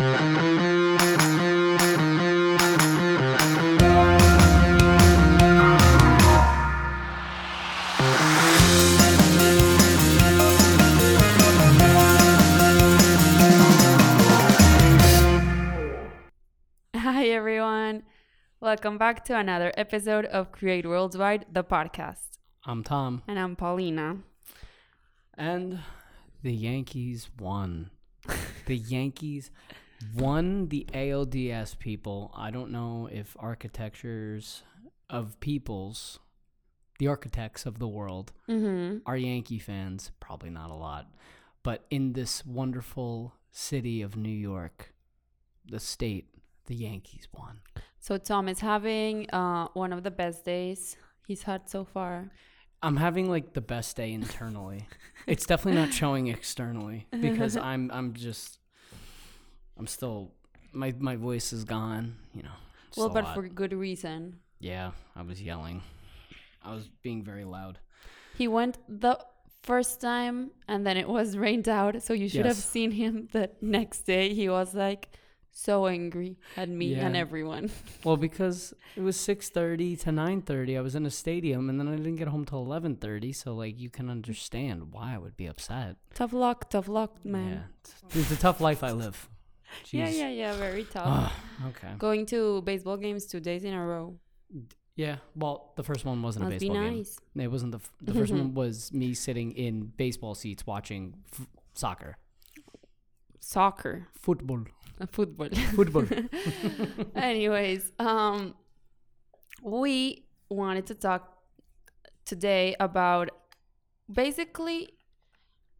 Hi, everyone. Welcome back to another episode of Create Worldwide, the podcast. I'm Tom. And I'm Paulina. And the Yankees won. the Yankees won the ALDS people. I don't know if architectures of peoples, the architects of the world, Mm-hmm. are Yankee fans. Probably not a lot. But in this wonderful city of New York, the state, the Yankees won. So, Tom is having uh, one of the best days he's had so far. I'm having like the best day internally. it's definitely not showing externally because I'm I'm just I'm still my my voice is gone, you know. well, but lot. for good reason. yeah, I was yelling. I was being very loud. He went the first time and then it was rained out. So, you should have seen him the next day. He was like so angry at me and everyone. Well, because it was 6:30 to 9:30, I was in a stadium and then I didn't get home till 11:30, so like you can understand why I would be upset. tough luck, tough luck, man. Yeah. It's a tough life I live. Yeah, Jeez. yeah, yeah, very tough. Okay. Going to baseball games two days in a row. Yeah. Well, the first one wasn't a Must be baseball game. nice. It wasn't the f- the first one was me sitting in baseball seats watching f- soccer, Soccer, football, uh, football. football. Anyways, um, we wanted to talk today about basically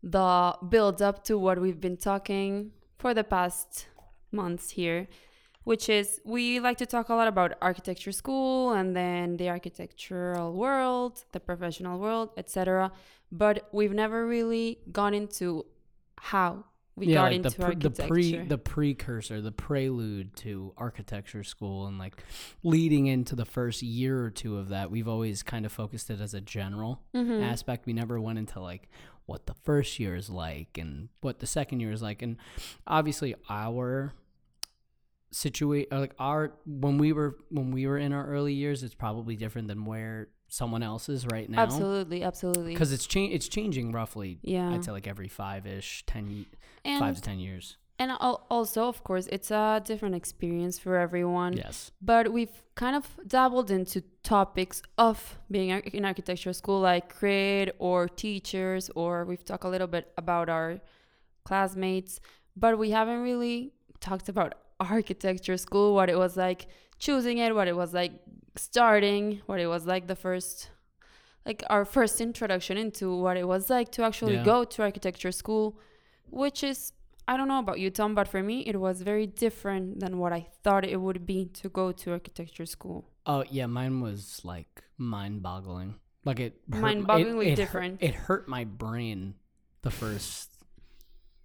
the build up to what we've been talking for the past months here, which is we like to talk a lot about architecture school and then the architectural world, the professional world, etc. But we've never really gone into how we yeah, got like into the, pre- the pre the precursor, the prelude to architecture school, and like leading into the first year or two of that, we've always kind of focused it as a general Mhm. aspect. We never went into like what the first year is like and what the second year is like, and obviously our situation like our when we were when we were in our early years it's probably different than where someone else is right now. Absolutely, absolutely. because it's cha- it's changing roughly yeah, i'd say like every five-ish ten and five to ten years and also of course it's a different experience for everyone. yes But we've kind of dabbled into topics of being in architecture school, like grade or teachers, or we've talked a little bit about our classmates, but we haven't really talked about architecture school, what it was like choosing it, what it was like starting, what it was like the first, like our first introduction into what it was like to actually Yeah. go to architecture school, which is. I don't know about you, Tom, but for me, it was very different than what I thought it would be to go to architecture school. oh yeah mine was like mind-boggling like it hurt- Mind-bogglingly it, it hurt- different. it hurt my brain the first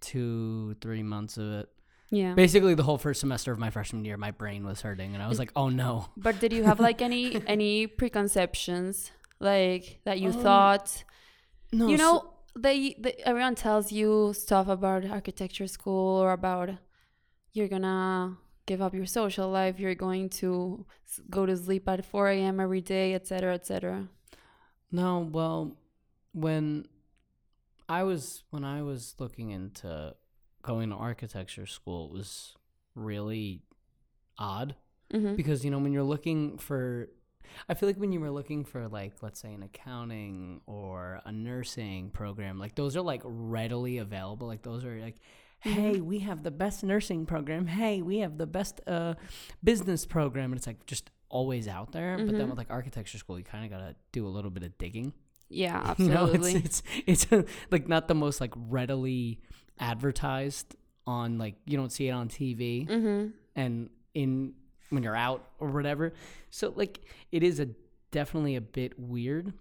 two three months of it Yeah. basically the whole first semester of my freshman year my brain was hurting and i was like oh no But did you have like any any preconceptions like that you Um, thought? no you so- know, they, they everyone tells you stuff about architecture school or about you're gonna give up your social life, you're going to go to sleep at 4 a.m. every day, etc., etc. No, well, when I was when I was looking into going to architecture school, it was really odd Mm-hmm. because you know when you're looking for I feel like when you were looking for like let's say an accounting or a nursing program, like those are like readily available. Like those are like hey, we have the best nursing program. Hey, we have the best uh business program and it's like just always out there. But then Mhm. with like architecture school, you kind of got to do a little bit of digging. Yeah, You know, absolutely. it's it's it's like not the most like readily advertised on like you don't see it on TV mm-hmm. and in when you're out or whatever. So like it is a definitely a bit weird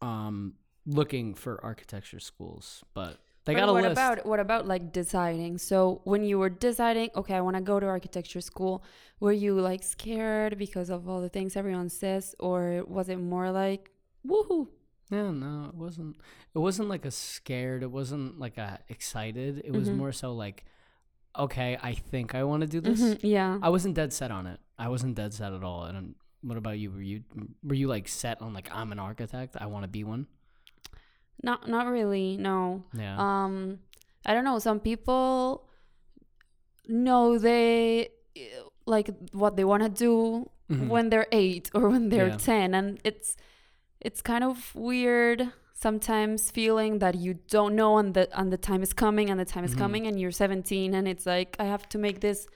um looking for architecture schools, but they But got a what list. about what about like deciding? So when you were deciding, okay, I want to go to architecture school, were you like scared because of all the things everyone says, or was it more like, woohoo? Yeah, no, it wasn't. It wasn't like a scared. It wasn't like a excited. It was Mhm. more so like, okay, I think I want to do this. Mhm, yeah. I wasn't dead set on it. I wasn't dead set at all. And what about you? Were you were you like set on like I'm an architect? I want to be one. Not not really. No. Yeah. Um, I don't know. Some people know they like what they want to do Mhm. when they're eight or when they're Yeah. ten, and it's it's kind of weird sometimes feeling that you don't know and the and the time is coming and the time is Mhm. coming and you're 17 and it's like I have to make this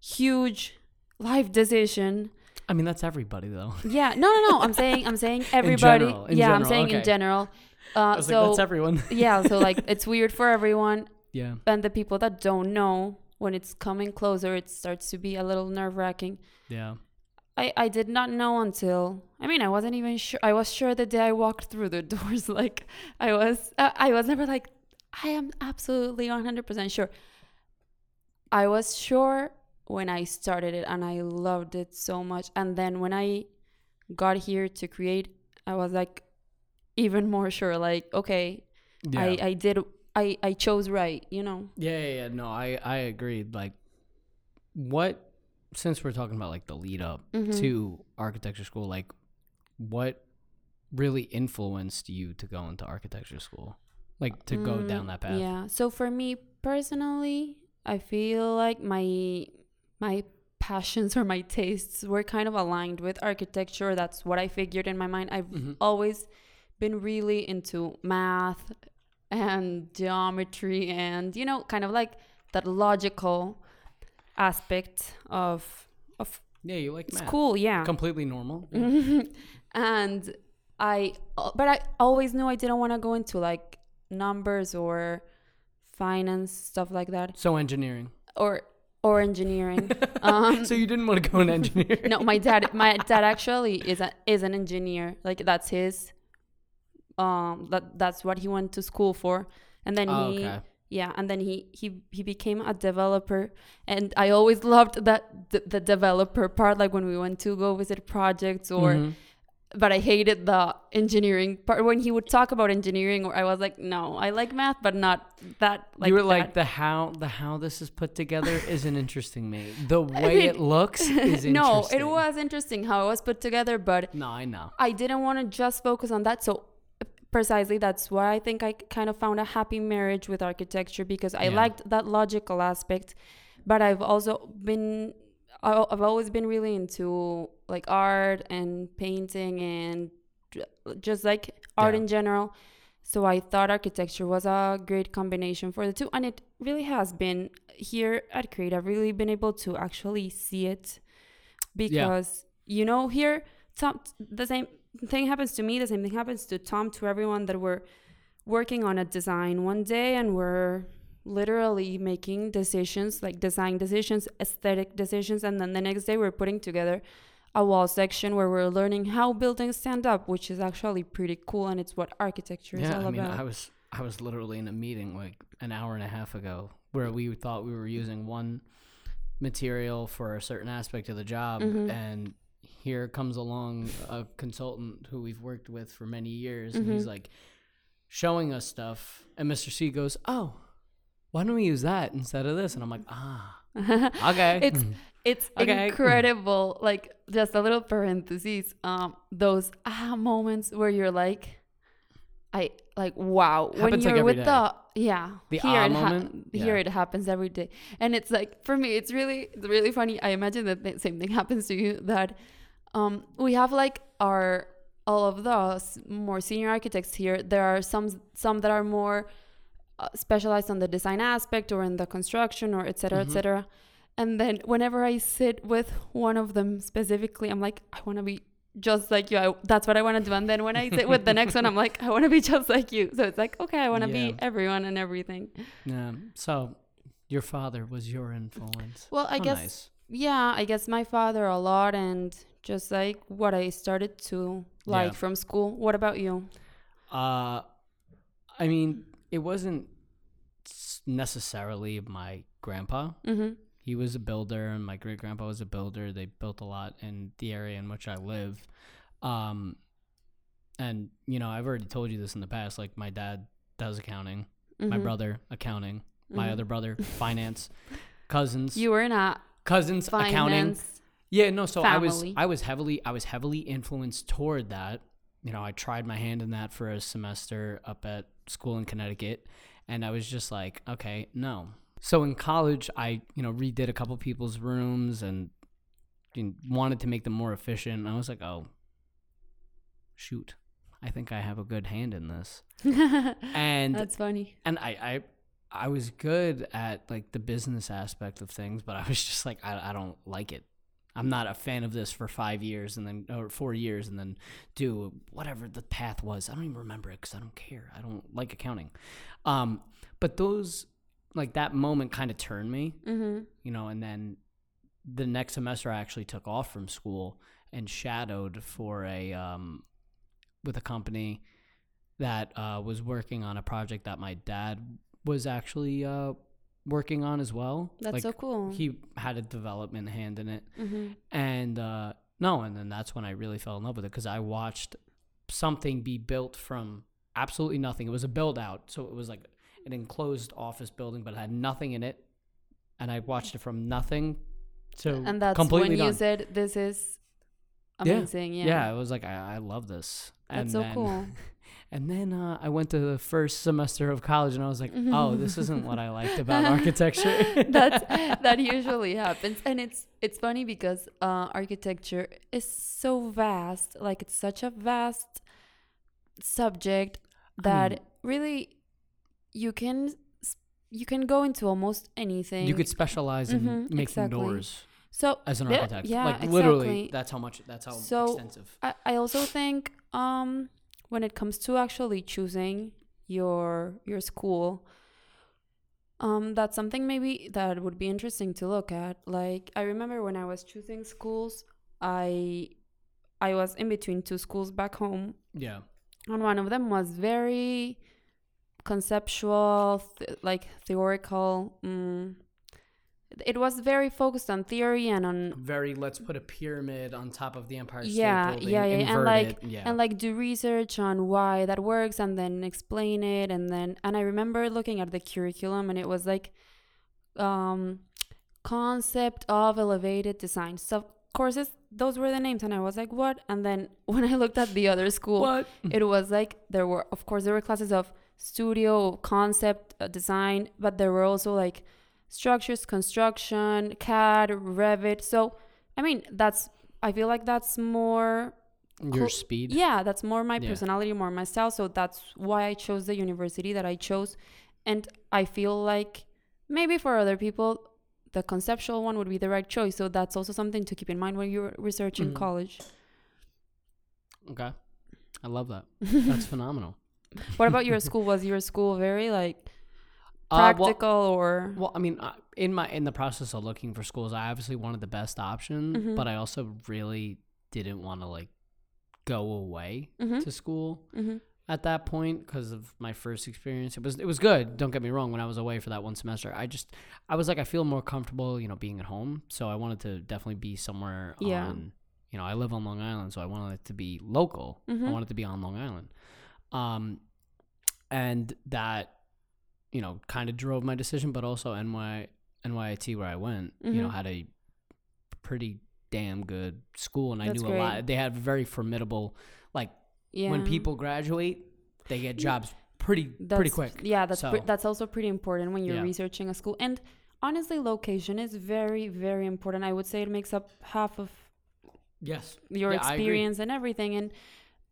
huge life decision. I mean, that's everybody though. Yeah, no, no, no. I'm saying I'm saying everybody. in general, in yeah, I'm general, saying in okay. general. I Uh, so like, that's everyone. yeah, so like it's weird for everyone yeah. and the people that don't know when it's coming closer it starts to be a little nerve-wracking Yeah. I i did not know until i mean i wasn't even sure i was sure the day i walked through the doors like i was uh, i was never like i am absolutely 100% sure i was sure when i started it and i loved it so much and then when i got here to create i was like even more sure like okay Yeah. i i did i i chose right you know Yeah, yeah, yeah. No, I I agreed. Like, what? Since we're talking about like the lead up Mhm. to architecture school, like, what really influenced you to go into architecture school, like to go Mm, down that path? Yeah. So for me personally, I feel like my my passions or my tastes were kind of aligned with architecture. That's what I figured in my mind. I've Mhm. always been really into math and geometry and you know kind of like that logical aspect of of Yeah, you like math. school yeah Completely normal. Yeah. And I, but I always knew I didn't want to go into like numbers or finance stuff like that, So engineering. or or engineering. um, so you didn't want to go in engineering? no, my dad, my dad actually is a, is an engineer. Like that's his. Um, that that's what he went to school for, and then Oh, he. okay. Yeah, and then he he he became a developer, and I always loved that the, the developer part. Like when we went to go visit projects, or Mhm. but I hated the engineering part. When he would talk about engineering, or I was like, no, I like math, but not that. Like you were that. like the how the how this is put together isn't interesting me. The way it mean, looks is interesting. no, it was interesting how it was put together, but No, I know. I didn't want to just focus on that. So precisely that's why I think I kind of found a happy marriage with architecture because I Yeah. liked that logical aspect, but I've also been I've always been really into like art and painting and just like art Yeah. in general. So I thought architecture was a great combination for the two, and it really has been here at Create. I've really been able to actually see it because you know here Tom, the same thing happens to me. The same thing happens to Tom. To everyone that we're working on a design one day, and we're literally making decisions, like design decisions, aesthetic decisions, and then the next day we're putting together a wall section where we're learning how buildings stand up, which is actually pretty cool, and it's what architecture is Yeah, all I mean, about. I was I was literally in a meeting like an hour and a half ago where we thought we were using one material for a certain aspect of the job, Mhm. and here comes along a consultant who we've worked with for many years, and he's Mhm. like showing us stuff, and Mr. C goes, "Oh, why don't we use that instead of this?" And I'm like, "Ah, okay." It's it's Okay. incredible. Like just a little parenthesis, Um, those ah moments where you're like, I like wow. when Happens, like, you're every with day. the yeah The here ah it ha- here Yeah. it happens every day, and it's like for me it's really it's really funny. I imagine that the same thing happens to you. That um we have like our all of the more senior architects here. There are some some that are more uh, specialized on the design aspect or in the construction or etc. cetera, et Mhm. cetera. And then whenever I sit with one of them specifically, I'm like, I want to be just like you. I, that's what I want to do. And then when I sit with the next one, I'm like, I want to be just like you. So it's like, okay, I want to Yeah. be everyone and everything. yeah. So, your father was your influence. Well, I How guess, nice. yeah, I guess my father a lot and just like what I started to like Yeah. from school. What about you? Uh, I mean, it wasn't necessarily my grandpa. Mm-hmm. He was a builder, and my great grandpa was a builder. They built a lot in the area in which I live. Um, and you know, I've already told you this in the past. Like, my dad does accounting, my Mhm. brother accounting, my Mhm. other brother finance. cousins, You were not cousins, accounting. Yeah, no. So I was. I was heavily I was heavily influenced toward that. You know, I tried my hand in that for a semester up at school in Connecticut, and I was just like, okay, no. So in college, I you know redid a couple people's rooms and wanted to make them more efficient. And I was like, oh, shoot, I think I have a good hand in this. And That's funny. and I, I I was good at like the business aspect of things, but I was just like I, I don't like it. I'm not a fan of this for five years and then or four years and then do whatever the path was. I don't even remember it because I don't care. I don't like accounting. Um, but those like that moment kind of turned me, Mm-hmm. you know. And then the next semester, I actually took off from school and shadowed for a um, with a company that uh, was working on a project that my dad was actually uh, working on as well. That's like, so cool. He had a development hand in it, mm-hmm. and uh, no, and then that's when I really fell in love with it because I watched something be built from absolutely nothing. It was a build out, so it was like an enclosed office building, but it had nothing in it, and I watched it from nothing to And that's completely when you done. said this is Yeah. amazing. Yeah. yeah. it was like I, I love this. That's and so then, cool. And then uh, I went to the first semester of college, and I was like, "Oh, this isn't what I liked about architecture." That's that usually happens, and it's it's funny because uh, architecture is so vast. Like it's such a vast subject that mean- really you can you can go into almost anything. you could specialize in Mhm, making exactly. doors so as an architect. yeah, like literally, that's how much. That's how So, extensive. I, I also think um when it comes to actually choosing your your school um that's something maybe that would be interesting to look at like i remember when i was choosing schools i i was in between two schools back home Yeah. and one of them was very conceptual th- like theoretical mm. It was very focused on theory and on Very. Let's put a pyramid on top of the Empire State Yeah, Building. yeah, yeah, and like- it, yeah. and like do research on why that works and then explain it and then and i remember looking at the curriculum and it was like um concept of elevated design so courses those were the names and i was like what and then when i looked at the other school what? it was like there were of course there were classes of studio concept uh, design but there were also like structures construction cad revit so i mean that's i feel like that's more Your Cool. speed. yeah that's more my Yeah. personality more my style so that's why i chose the university that i chose and i feel like maybe for other people the conceptual one would be the right choice so that's also something to keep in mind when you're researching Mhm. college Okay. I love that. That's phenomenal. what about your school was your school very like Uh, well- practical or Well, I mean, uh, in my in the process of looking for schools, I obviously wanted the best option, Mhm. but I also really didn't want to like go away Mhm. to school Mhm. at that point because of my first experience. It was it was good. Don't get me wrong. When I was away for that one semester, I just I was like I feel more comfortable, you know, being at home. So I wanted to definitely be somewhere Yeah. on. You know, I live on Long Island, so I wanted it to be local. I Mhm. wanted to be on Long Island, um, and that you know kind of drove my decision. But also NY NYIT where I went, you know, Mhm. had a pretty damn good school, and I That's knew a lot. They had very formidable like yeah when people graduate, they get jobs pretty pretty That's- quick. Yeah, that's pre- So- that's also pretty important when you're Yeah. researching a school. And honestly, location is very very important. I would say it makes up half of Yes. your Yeah, experience and everything. And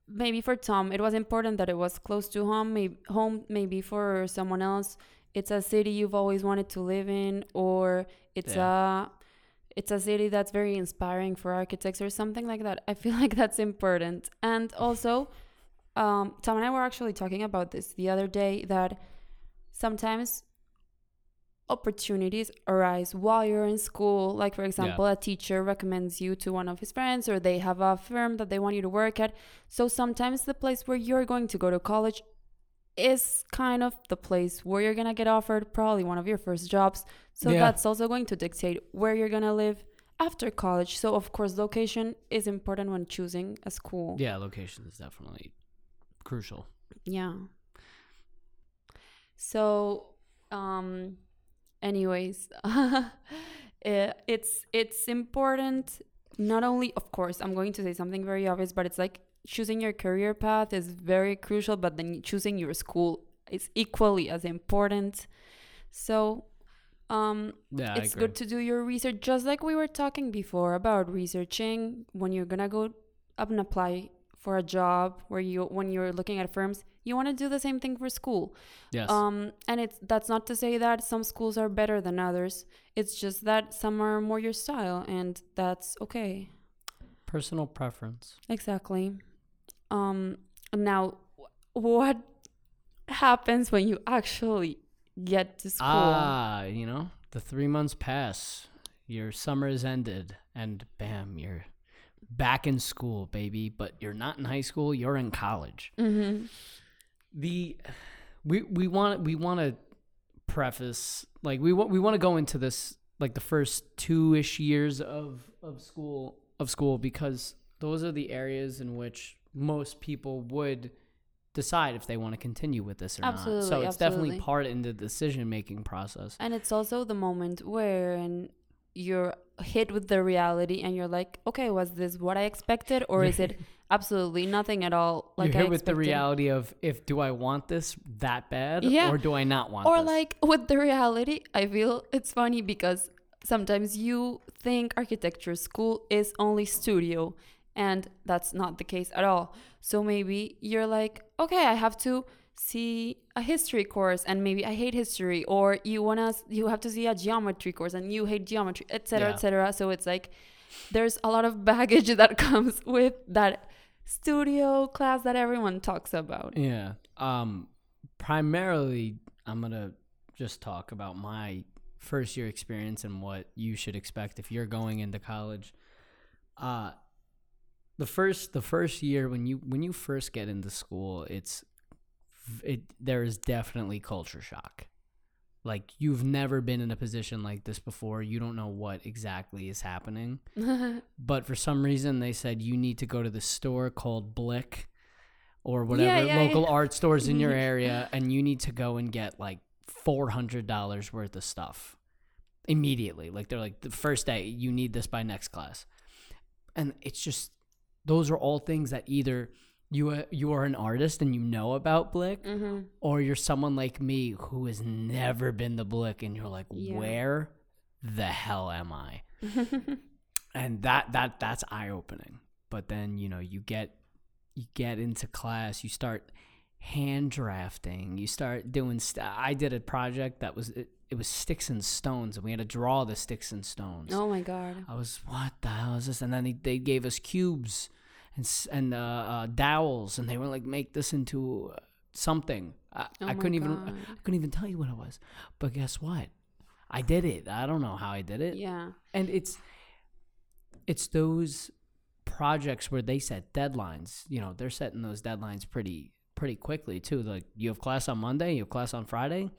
maybe for Tom, it was important that it was close to home. Maybe home, maybe for someone else, it's a city you've always wanted to live in, or it's a it's a city that's very inspiring for architects or something like that. I feel like that's important. And also, um, Tom and I were actually talking about this the other day that sometimes opportunities arise while you're in school. Like, for example, a teacher recommends you to one of his friends, or they have a firm that they want you to work at. So sometimes the place where you're going to go to college is kind of the place where you're going to get offered probably one of your first jobs. So Yeah. that's also going to dictate where you're going to live after college. So, of course, location is important when choosing a school. Yeah, location is definitely crucial. Yeah. So, um, anyways, it- it's it's important. Not only, of course, I'm going to say something very obvious, but it's like choosing your career path is very crucial. But then choosing your school is equally as important. So, um, Yeah, it's good to do your research just like we were talking before about researching when you're gonna go up and apply for a job where you when you're looking at firms you want to do the same thing for school Yes. um and it's that's not to say that some schools are better than others it's just that some are more your style and that's okay Personal preference. exactly um now what happens when you actually get to school Ah, you know, the three months pass, your summer is ended, and bam, you're back in school, baby. But you're not in high school; you're in college. mm-hmm. The we we want we want to preface like we want we want to go into this like the first two ish years of of school of school because those are the areas in which most people would decide if they want to continue with this or not. So Absolutely, it's definitely part in the decision making process. And it's also the moment where you're hit with the reality and you're like, okay, was this what I expected or is it absolutely nothing at all like You're I with the reality of if do I want this that bad Yeah. or do I not want it? Or this? like with the reality, I feel it's funny because sometimes you think architecture school is only studio and that's not the case at all. So maybe you're like, okay, I have to see a history course and maybe I hate history or you want to you have to see a geometry course and you hate geometry, etc., Yeah. etc. So it's like there's a lot of baggage that comes with that studio class that everyone talks about. Yeah. Um primarily I'm going to just talk about my first year experience and what you should expect if you're going into college. Uh the first the first year when you when you first get into school, it's it there is definitely culture shock. Like you've never been in a position like this before. You don't know what exactly is happening. but for some reason they said you need to go to the store called Blick or whatever yeah, local yeah. art stores in your area and you need to go and get like $400 worth of stuff immediately like they're like the first day you need this by next class and it's just those are all things that either you uh, you are an artist and you know about Blick hmm or you're someone like me who has never been to Blick and you're like Yeah. where the hell am I and that that that's eye opening. But then you know you get you get into class, you start hand drafting, you start doing. St- I did a project that was it, it was sticks and stones, and we had to draw the sticks and stones. oh my god. I was what the hell is this? And then they, they gave us cubes and and uh, uh, dowels, and they were like make this into uh, something. I, Oh I couldn't even I couldn't even tell you what it was. But guess what? I did it. I don't know how I did it Yeah. and it's it's those projects where they set deadlines you know they're setting those deadlines pretty pretty quickly too like you have class on monday you have class on friday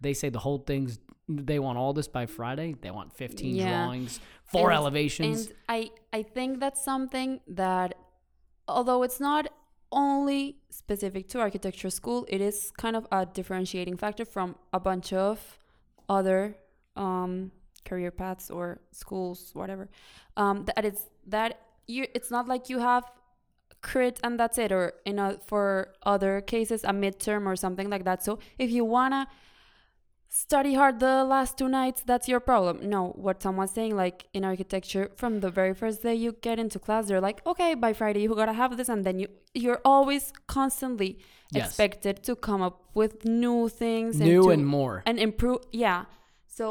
they say the whole thing's they want all this by friday they want 15 Yeah. drawings four And- elevations And I I think that's something that although it's not only specific to architecture school, it is kind of a differentiating factor from a bunch of other um, career paths or schools, whatever. Um, that it's that you it's not like you have crit and that's it or in a for other cases a midterm or something like that so if you wanna study hard the last two nights that's your problem. No what someone's saying like in architecture from the very first day you get into class they're like okay by friday you gotta have this and then you you're always constantly Yes. expected to come up with new things new to- and more. and improve yeah. So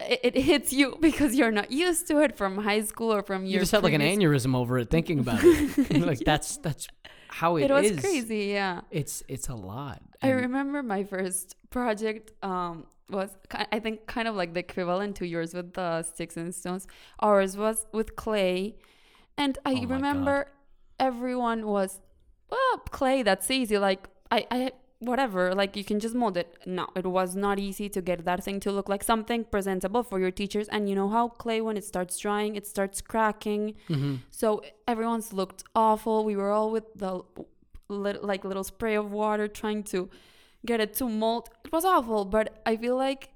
it, it hits you because you're not used to it from high school or from you your just had like an aneurysm over it thinking about it. Like that's that's how it was is. crazy yeah it's it's a lot I remember my first project um, was I think kind of like the equivalent to yours with the sticks and stones. Ours was with clay, and I Oh my God. remember everyone was well clay. That's easy. Like I, I whatever. Like you can just mold it. No, it was not easy to get that thing to look like something presentable for your teachers. And you know how clay when it starts drying, it starts cracking. Mhm. So everyone's looked awful. We were all with the like little spray of water trying to get it to mold. It was awful, but I feel like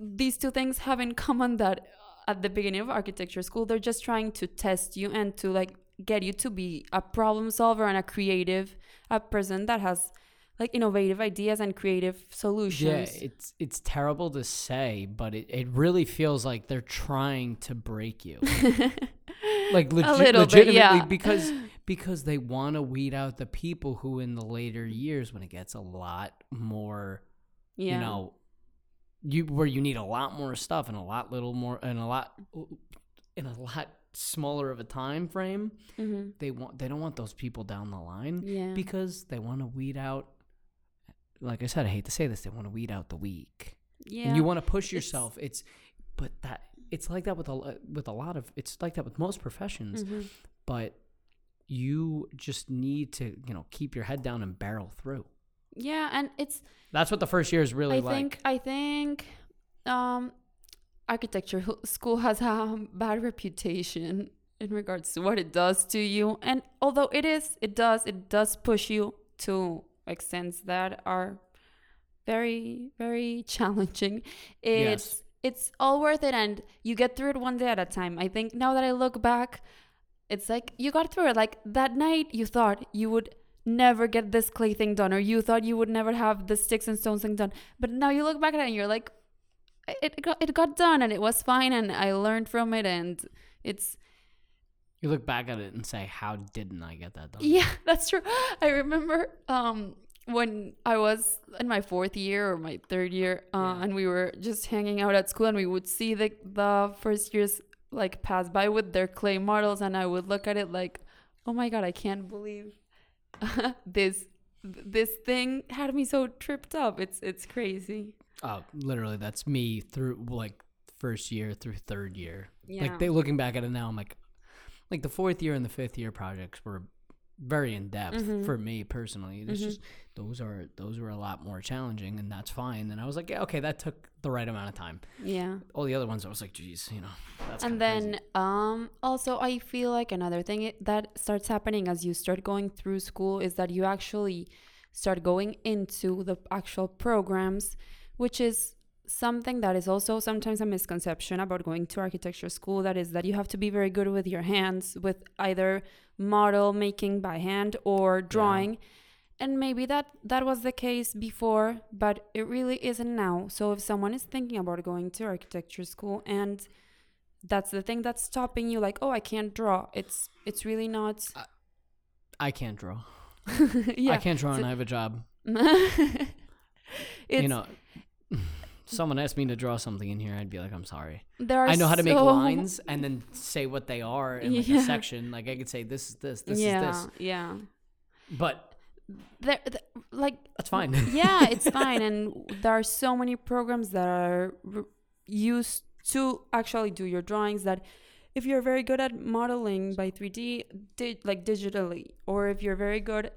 these two things have in common that at the beginning of architecture school, they're just trying to test you and to like get you to be a problem solver and a creative, a person that has like innovative ideas and creative solutions. Yeah, it's it's terrible to say, but it, it really feels like they're trying to break you. like A legit, little bit, legitimately yeah. because because they want to weed out the people who in the later years when it gets a lot more yeah. you know you where you need a lot more stuff and a lot little more and a lot in a lot smaller of a time frame hmm they want they don't want those people down the line Yeah. because they want to weed out like i said i hate to say this they want to weed out the weak yeah. and you want to push yourself it's but that it's like that with a with a lot of it's like that with most professions Mhm. but you just need to you know keep your head down and barrel through Yeah, and it's that's what the first year is really like. I like think I think um architecture school has a bad reputation in regards to what it does to you and although it is it does it does push you to extents that are very very challenging. It's Yes. it's all worth it and you get through it one day at a time. I think now that i look back it's like you got through it. Like that night you thought you would never get this clay thing done or you thought you would never have the sticks and stones thing done. But now you look back at it and you're like it got, it got done and it was fine and i learned from it and it's you look back at it and say how didn't i get that done? Yeah that's true. I remember um when i was in my fourth year or my third year uh, Yeah. and we were just hanging out at school and we would see the the first years like pass by with their clay models and i would look at it like oh my god i can't believe this this thing had me so tripped up. It's it's crazy. Oh literally that's me through like first year through third year. Yeah. like they looking back at it now i'm like like the fourth year and the fifth year projects were very in depth Mhm. for me personally it's Mhm. just those are those were a lot more challenging and that's fine and i was like yeah okay that took the right amount of time yeah all the other ones i was like geez you know that's and then crazy. um also i feel like another thing that starts happening as you start going through school is that you actually start going into the actual programs which is something that is also sometimes a misconception about going to architecture school that is that you have to be very good with your hands with either model making by hand or drawing. And maybe that that was the case before but it really isn't now. So if someone is thinking about going to architecture school and that's the thing that's stopping you like oh i can't draw it's it's really not i can't draw. Yeah. I can't draw So- and i have a job. It's, you know someone asked me to draw something in here i'd be like i'm sorry. There are i know how to make lines and then say what they are in like Yeah. a section. Like i could say this is this this yeah is this. yeah. But there, th- like that's fine. yeah it's fine. And there are so many programs that are used to actually do your drawings that if you're very good at modeling by 3d di- like digitally or if you're very good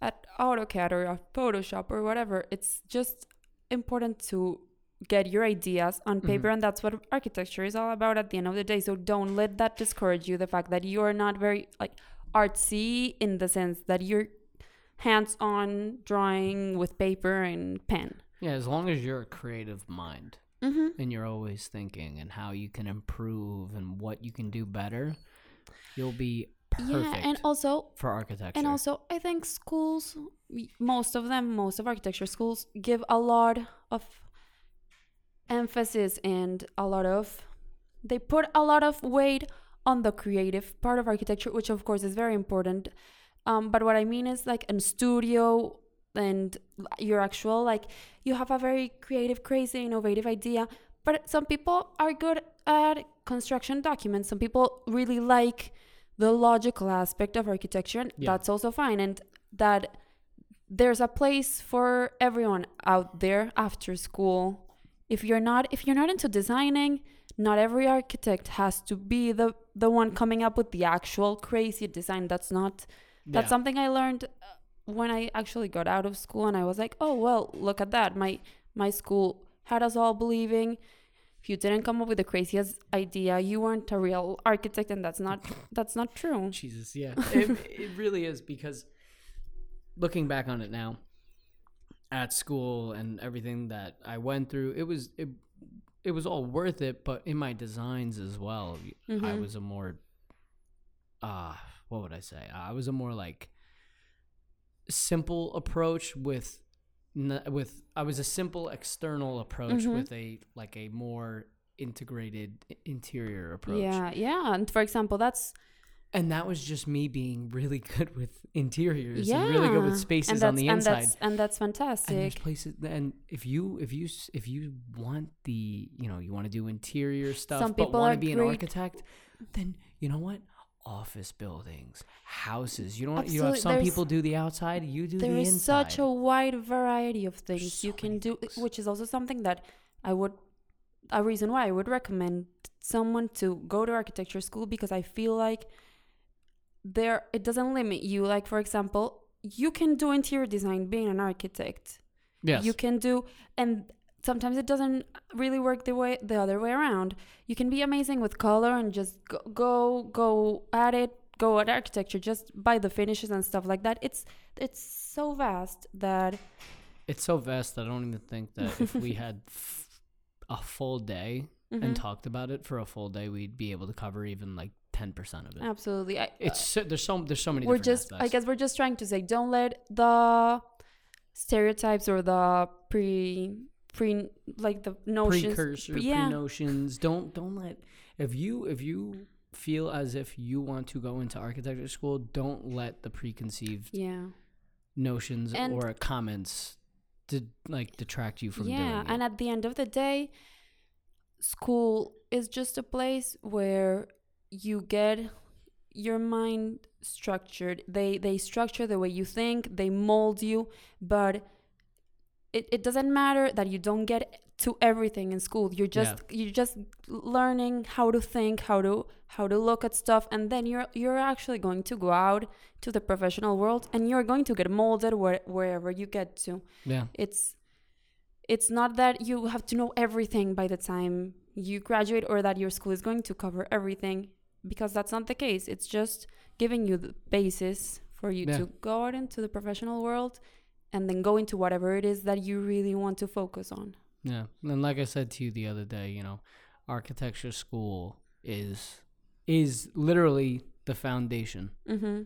at AutoCAD or Photoshop or whatever it's just important to get your ideas on paper and that's what architecture is all about at the end of the day. So don't let that discourage you the fact that you're not very like artsy in the sense that you're hands-on drawing with paper and pen. Yeah as long as you're a creative mind mm-hmm. and you're always thinking and how you can improve and what you can do better you'll be perfect yeah and also for architecture. and also i think schools most of them most of architecture schools give a lot of emphasis and a lot of they put a lot of weight on the creative part of architecture which of course is very important. Um, but what i mean is like in studio and your actual like you have a very creative crazy innovative idea. But some people are good at construction documents. Some people really like the logical aspect of architecture. And Yeah. that's also fine. And that there's a place for everyone out there after school if you're not if you're not into designing not every architect has to be the the one coming up with the actual crazy design. That's not that's Yeah. something i learned uh, when i actually got out of school and i was like oh well look at that. My my school had us all believing. If you didn't come up with the craziest idea. You weren't a real architect and that's not that's not true. Jesus, yeah. it, it really is because looking back on it now, at school and everything that I went through, it was it it was all worth it. But in my designs as well, I Mhm. was a more uh what would I say? I was a more like simple approach with with I was a simple external approach Mhm. with a like a more integrated interior approach. Yeah, yeah. And for example, that's And that was just me being really good with interiors yeah, and really good with spaces on the and inside. that's, and that's fantastic. And there's places and if you if you if you want the you know you want to do interior stuff Some but want to be an architect then you know what office buildings houses you don't you have some there's- people do the outside you do There the is inside such a wide variety of things so you can do, things. which is also something that I would, a reason why I would recommend someone to go to architecture school because I feel like there it doesn't limit you. Like for example, you can do interior design being an architect. yes You can do, and sometimes it doesn't really work the way the other way around. You can be amazing with color and just go go, go at it, go at architecture, just by the finishes and stuff like that. It's it's so vast that it's so vast that I don't even think that if we had f- a full day Mhm. and talked about it for a full day we'd be able to cover even like 10% of it absolutely. I, it's so, there's so there's so many we're just I guess we're just trying to say don't let the stereotypes or the pre pre like the notions precursor yeah. pre-notions don't don't let if you if you feel as if you want to go into architecture school don't let the preconceived yeah notions And- or comments to like detract you from it. yeah and at the end of the day school is just a place where you get your mind structured. They they structure the way you think they mold you but it, it doesn't matter that you don't get to everything in school. You're just you're just learning how to think how to how to look at stuff and then you're you're actually going to go out to the professional world and you're going to get molded where, wherever you get to. Yeah. It's it's not that you have to know everything by the time you graduate or that your school is going to cover everything because that's not the case it's just giving you the basis for you Yeah. to go out into the professional world and then go into whatever it is that you really want to focus on yeah and like i said to you the other day you know architecture school is is literally the foundation mm-hmm.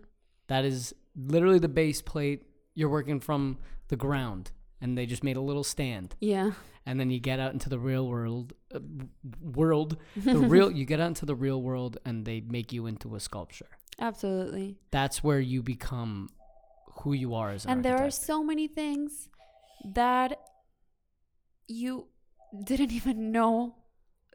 That is literally the base plate. You're working from the ground, and they just made a little stand. yeah And then you get out into the real world. Uh, world, the real. You get out into the real world, and they make you into a sculpture. absolutely That's where you become who you are as an and there are so many things that you didn't even know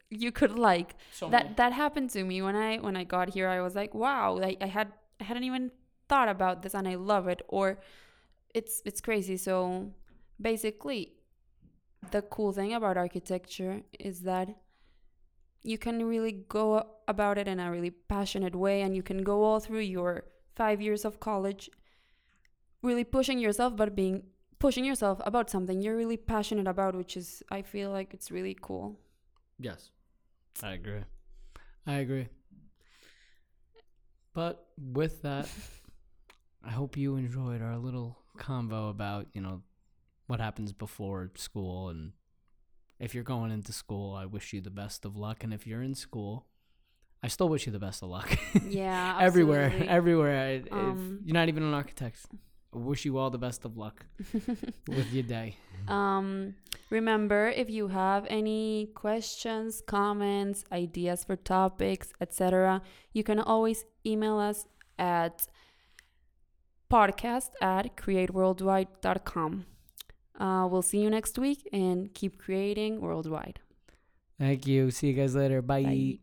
you could like So that many- that happened to me when i when i got here i was like wow I, I had i hadn't even thought about this and i love it or it's it's crazy so basically the cool thing about architecture is that you can really go about it in a really passionate way and you can go all through your five years of college really pushing yourself but being pushing yourself about something you're really passionate about which is i feel like it's really cool Yes, I agree. I agree. But with that, I hope you enjoyed our little convo about, you know, what happens before school and if you're going into school, I wish you the best of luck and if you're in school, I still wish you the best of luck. yeah everywhere, everywhere. I, if Um, you're not even an architect, I wish you all the best of luck with your day. Um, remember, if you have any questions, comments, ideas for topics, etc., you can always email us at podcast at createworldwide.com. Uh, we'll see you next week and keep creating worldwide. Thank you. See you guys later. Bye. Bye.